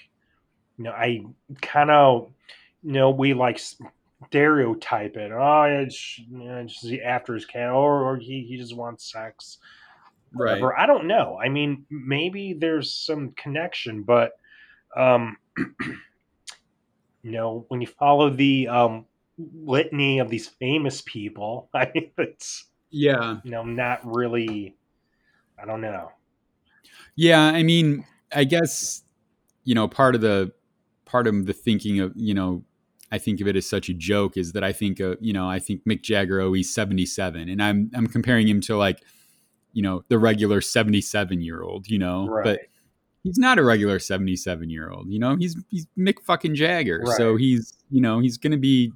you know, I kind of you know we like stereotype it. Oh, it's, you know, it's the after his cat, or, or he he just wants sex Right. whatever. I don't know. I mean, maybe there's some connection, but um, you know, when you follow the um, litany of these famous people, I mean, it's Yeah. you know not really. I don't know. Yeah, I mean, I guess you know part of the part of the thinking of you know I think of it as such a joke is that I think of you know I think Mick Jagger oh he's seventy seven and I'm I'm comparing him to like you know the regular seventy seven year old you know Right. but he's not a regular seventy seven year old you know he's he's Mick fucking Jagger so he's you know he's gonna be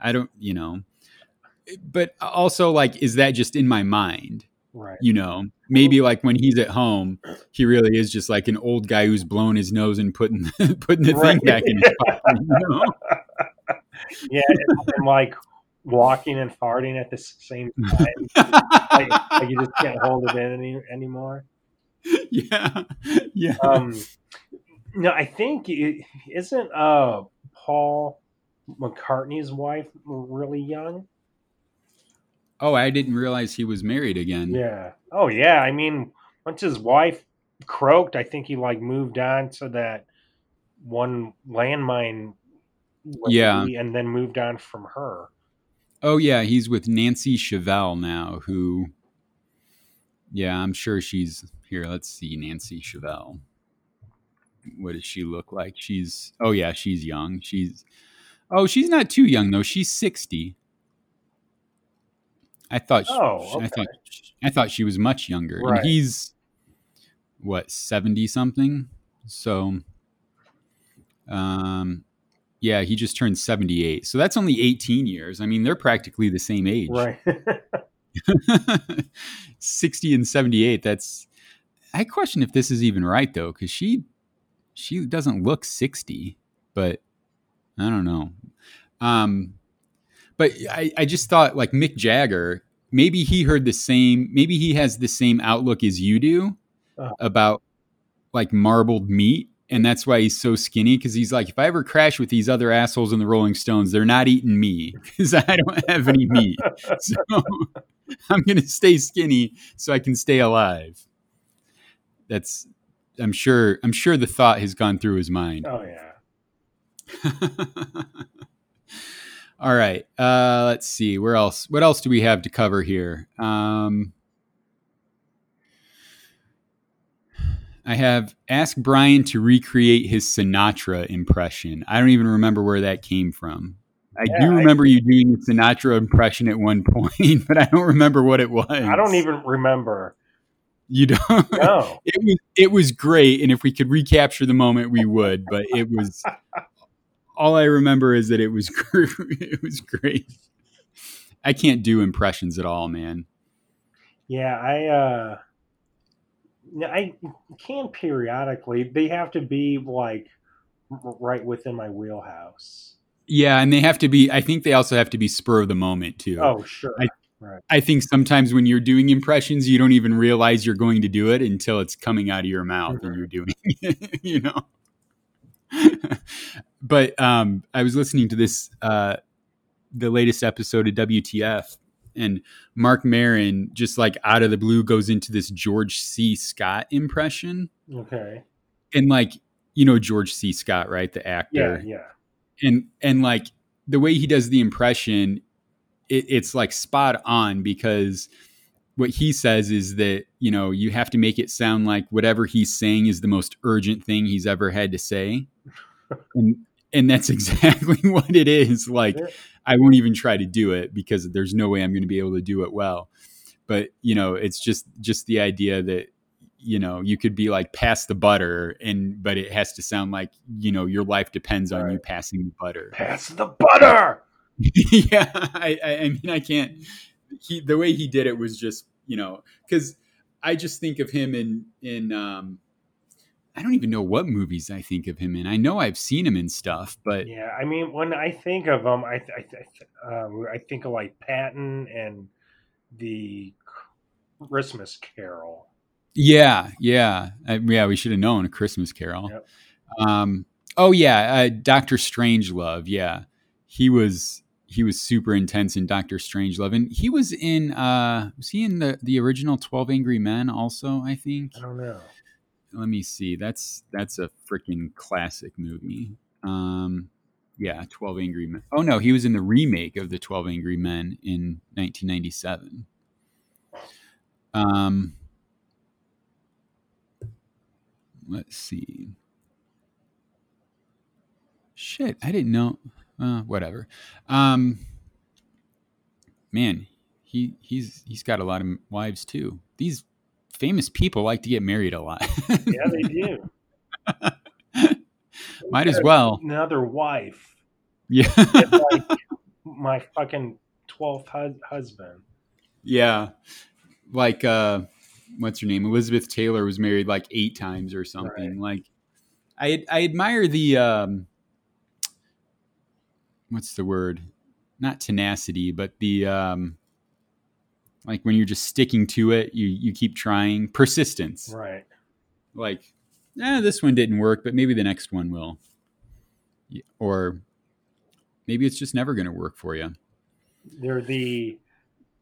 I don't you know but also like is that just in my mind Right. you know maybe like when he's at home he really is just like an old guy who's blown his nose and putting putting the Right. thing back in his pocket you know? Yeah, and, like walking and farting at the same time. like, like you just can't hold it in any, anymore. yeah yeah Um, no, I think it, isn't uh Paul McCartney's wife really young? oh i didn't realize he was married again Yeah. Oh yeah. I mean, once his wife croaked, I think he like moved on to that one landmine. Yeah. and then moved on from her. oh yeah he's with nancy shevell now who yeah i'm sure she's here let's see nancy shevell what does she look like she's oh yeah she's young she's oh she's not too young though she's 60 i thought she, Oh, i okay. thought i thought she was much younger Right. and he's what 70 something so um yeah he just turned 78 so that's only 18 years i mean they're practically the same age Right. 60 and 78 that's i question if this is even right though because she she doesn't look 60 but i don't know um but i i just thought like mick jagger maybe he heard the same. Maybe he has the same outlook as you do Uh-huh. about like marbled meat, and that's why he's so skinny. Because he's like, if I ever crash with these other assholes in the Rolling Stones, they're not eating me because I don't have any meat. So I'm gonna stay skinny so I can stay alive. That's. I'm sure. I'm sure the thought has gone through his mind. Oh yeah. All right. Uh, let's see. Where else? What else do we have to cover here? Um, I have asked Brian to recreate his Sinatra impression. I don't even remember where that came from. I Yeah, do I- remember you doing a Sinatra impression at one point, but I don't remember what it was. I don't even remember. You don't. No. It was it was great, and if we could recapture the moment, we would. But it was all I remember is that it was it was great. I can't do impressions at all, man. Yeah, I uh I can periodically. They have to be like right within my wheelhouse. Yeah, and they have to be. I think they also have to be spur of the moment too. Oh, sure. I- I think sometimes when you're doing impressions, you don't even realize you're going to do it until it's coming out of your mouth and you're doing it, you know. but um, I was listening to this, uh, the latest episode of WTF, and Marc Maron just like out of the blue goes into this George C. Scott impression, okay. and like you know George C. Scott, right, the actor, Yeah, yeah. and and like the way he does the impression it, it's like spot on because what he says is that you know you have to make it sound like whatever he's saying is the most urgent thing he's ever had to say and and that's exactly what it is like Yeah. i won't even try to do it because there's no way i'm going to be able to do it well but you know it's just just the idea that you know you could be like pass the butter and but it has to sound like you know your life depends on you passing the butter Pass the butter. yeah I, I i mean i can't he the way he did it was just you know because i just think of him in in um i don't even know what movies i think of him in i know i've seen him in stuff but Yeah, I mean, when I think of him, I I, I, um, I think of like Patton and the Christmas Carol. Yeah, yeah, uh, yeah. We should have known a Christmas Carol. Yep. Um, oh yeah, uh, Doctor Strangelove. Yeah, he was he was super intense in Doctor Strangelove, and he was in uh, was he in the the original Twelve Angry Men also? I think. I don't know. Let me see. That's that's a freaking classic movie. Um, yeah, Twelve Angry Men. Oh no, he was in the remake of the Twelve Angry Men in 1997. Um, let's see. Shit, I didn't know. Uh, whatever. Um, man, he he's he's got a lot of wives too. These famous people like to get married a lot. Yeah, they do. Might as well. Another wife. Yeah. Like my fucking twelfth hus- husband. yeah. Like uh what's her name? Elizabeth Taylor was married like 8 times or something. Like I I admire the um what's the word? Not tenacity, but the um like when you're just sticking to it, you you keep trying. Persistence. Right. Like, eh, this one didn't work, but maybe the next one will. Or maybe it's just never going to work for you. They're the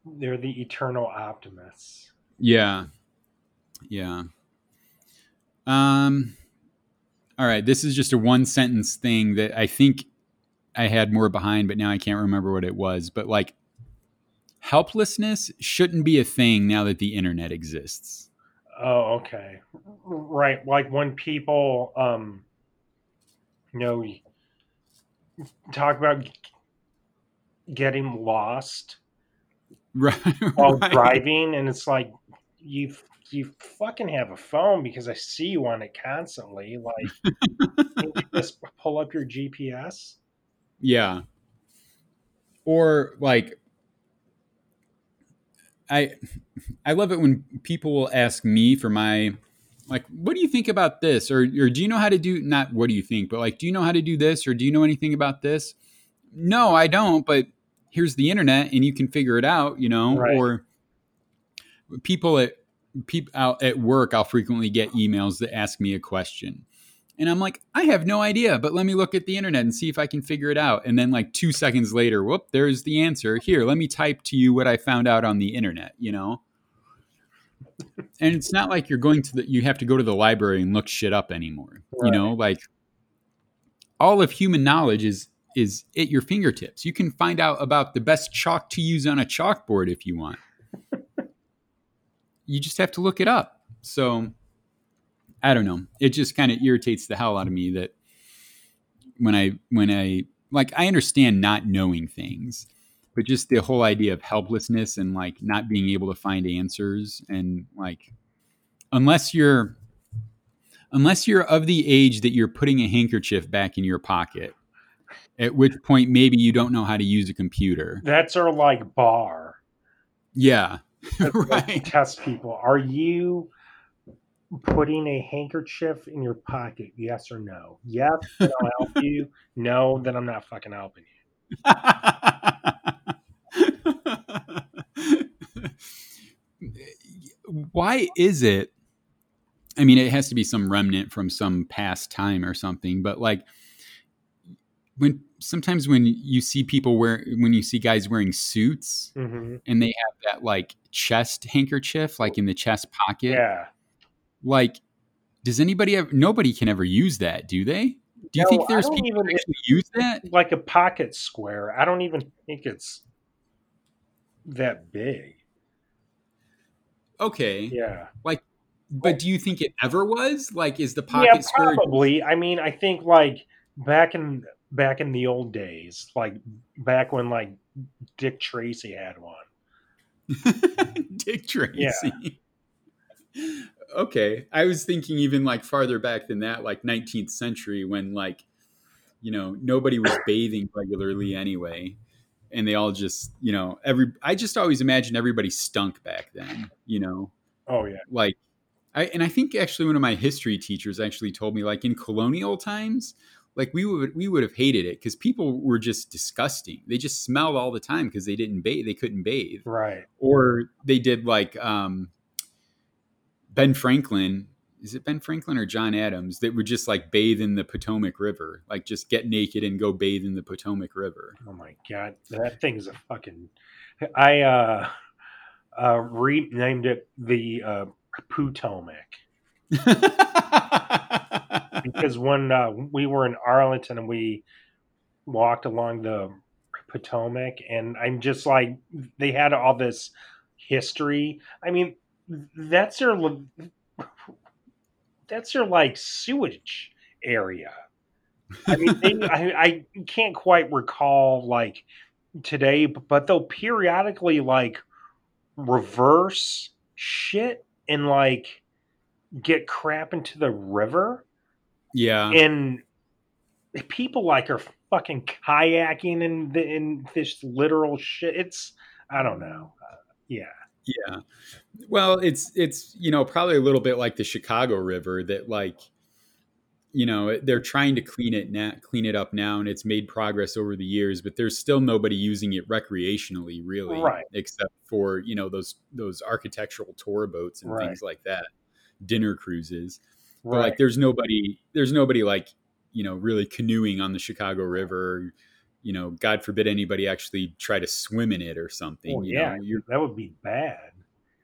they're the eternal optimists. Yeah. Yeah. Um all right, this is just a one sentence thing that I think I had more behind but now I can't remember what it was, but like helplessness shouldn't be a thing now that the internet exists. Oh, okay. Right. Like when people um you know talk about getting lost Right. while right. driving and it's like you you fucking have a phone because I see you on it constantly. Like just pull up your GPS. Yeah. Or like I I love it when people will ask me for my like what do you think about this or or do you know how to do not what do you think but like do you know how to do this or do you know anything about this? No, I don't, but here's the internet and you can figure it out, you know, Right. or people at people out at work, I'll frequently get emails that ask me a question. And I'm like, I have no idea, but let me look at the internet and see if I can figure it out. And then like 2 seconds later, whoop, there's the answer. Here, let me type to you what I found out on the internet, you know? and it's not like you're going to the you have to go to the library and look shit up anymore. You know, like all of human knowledge is is at your fingertips. You can find out about the best chalk to use on a chalkboard if you want. you just have to look it up. So I don't know. It just kind of irritates the hell out of me that when I when I like I understand not knowing things, but just the whole idea of helplessness and like not being able to find answers and like unless you're unless you're of the age that you're putting a handkerchief back in your pocket at which point maybe you don't know how to use a computer That's our like bar. yeah right Test people. Are you putting a handkerchief in your pocket? Yes or no? Yes, then I'll help you. No, then I'm not fucking helping you. why is it i mean it has to be some remnant from some past time or something but like when sometimes when you see people wear when you see guys wearing suits hmm and they have that like chest handkerchief like in the chest pocket Yeah. Like does anybody ever nobody can ever use that do they do you No, think there's people even- actually use that Like a pocket square. I don't even think it's that big. okay Yeah. Like, but do you think it ever was like is the yeah, pocket square probably. I mean, I think like back in back in the old days, like back when like Dick Tracy had one. Dick Tracy. Okay. I was thinking even like farther back than that, like 19th century when like, you know, nobody was bathing regularly anyway. And they all just, you know, every, I just always imagined everybody stunk back then, you know, Oh yeah. like, I, and I think actually one of my history teachers actually told me like in colonial times, like we would we would have hated it because people were just disgusting. They just smelled all the time because they didn't bathe. They couldn't bathe Right. or they did like um, Ben Franklin. Is it Ben Franklin or John Adams that would just like bathe in the Potomac River, like just get naked and go bathe in the Potomac River? Oh my god, that thing's a fucking. I uh, uh, renamed it the uh, Potomac because when uh, we were in Arlington and we walked along the Potomac, and I'm just like, they had all this history. I mean, that's their that's their like sewage area. I mean, they, I, I can't quite recall like today, but they'll periodically like reverse shit and like get crap into the river yeah, and people like are fucking kayaking in the, in this literal shit. It's I don't know. Uh, yeah, yeah. Well, it's it's you know probably a little bit like the Chicago River that like you know they're trying to clean it now, clean it up now, and it's made progress over the years, but there's still nobody using it recreationally, really, Right. Except for you know those those architectural tour boats and Right. things like that, dinner cruises. But like, there's nobody, there's nobody like you know really canoeing on the Chicago River. You know, God forbid anybody actually try to swim in it or something. Oh, you yeah. that would be bad.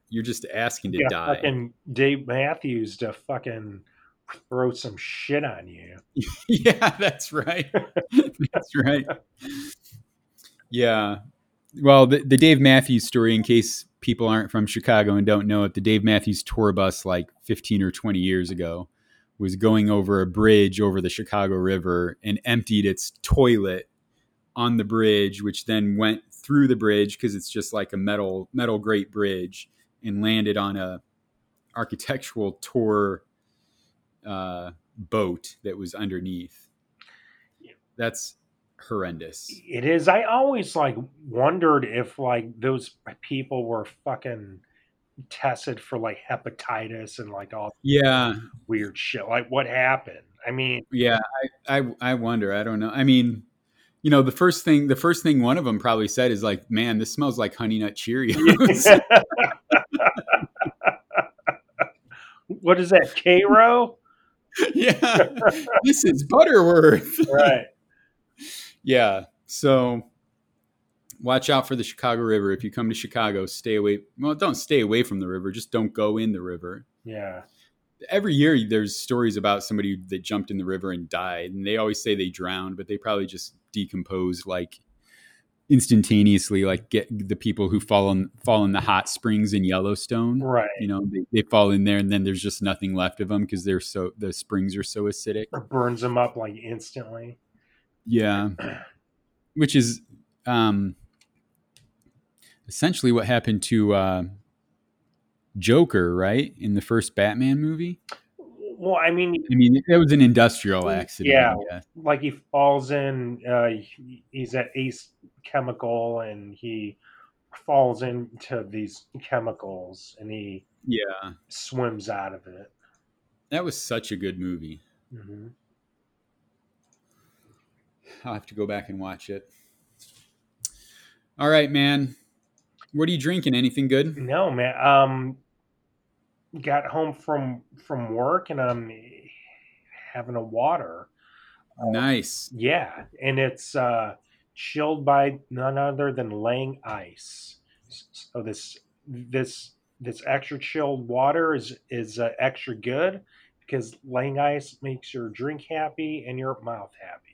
you're just asking to Yeah, die. fucking Dave Matthews to fucking throw some shit on you. yeah, that's right. that's right. Yeah. Well, the, the Dave Matthews story, in case people aren't from Chicago and don't know it, the Dave Matthews tour bus, like 15 or 20 years ago, was going over a bridge over the Chicago River and emptied its toilet on the bridge, which then went through the bridge because it's just like a metal metal grate bridge and landed on a architectural tour uh, boat that was underneath. That's horrendous. It is. I always like wondered if like those people were fucking tested for like hepatitis and like all Yeah, weird shit. Like what happened? I mean, yeah. I, I, I wonder. I don't know. I mean, you know, the first thing the first thing one of them probably said is like, "Man, this smells like Honey Nut Cheerios." what is that, Karo? yeah, this is Butterworth. Right. Yeah. So watch out for the Chicago River. If you come to Chicago, stay away. Well, don't stay away from the river. Just don't go in the river. Yeah. Every year, there's stories about somebody that jumped in the river and died, and they always say they drowned, but they probably just decomposed like instantaneously. Like get the people who fall in fall in the hot springs in Yellowstone. Right. You know, they, they fall in there, and then there's just nothing left of them because they're so the springs are so acidic. Or burns them up like instantly. Yeah. Which is um, essentially what happened to uh, Joker, right? In the first Batman movie. Well, I mean, I mean, it was an industrial accident. Yeah. Like he falls in, uh, he's at Ace Chemical and he falls into these chemicals and he Yeah. swims out of it. That was such a good movie. hmm I'll have to go back and watch it. All right, man. What are you drinking? Anything good? No, man. Um, got home from from work and I'm having a water. Nice. Yeah, and it's uh, chilled by none other than Lang Ice. So this this this extra chilled water is is uh, extra good because Lang Ice makes your drink happy and your mouth happy.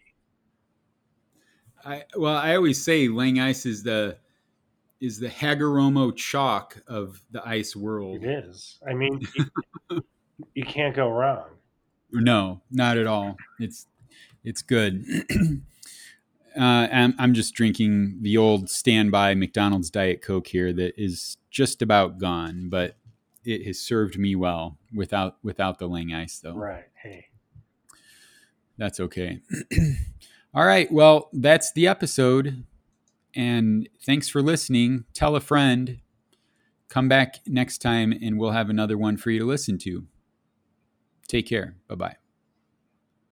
I well, I always say Lang Ice is the is the Hagoromo chalk of the ice world. It is. I mean, you, you can't go wrong. No, not at all. It's it's good. uh, I'm, I'm just drinking the old standby McDonald's Diet Coke here that is just about gone, but it has served me well without without the Lang Ice though. Right. Hey. That's okay. all right. Well, that's the episode. And thanks for listening. Tell a friend. Come back next time and we'll have another one for you to listen to. Take care. Bye bye.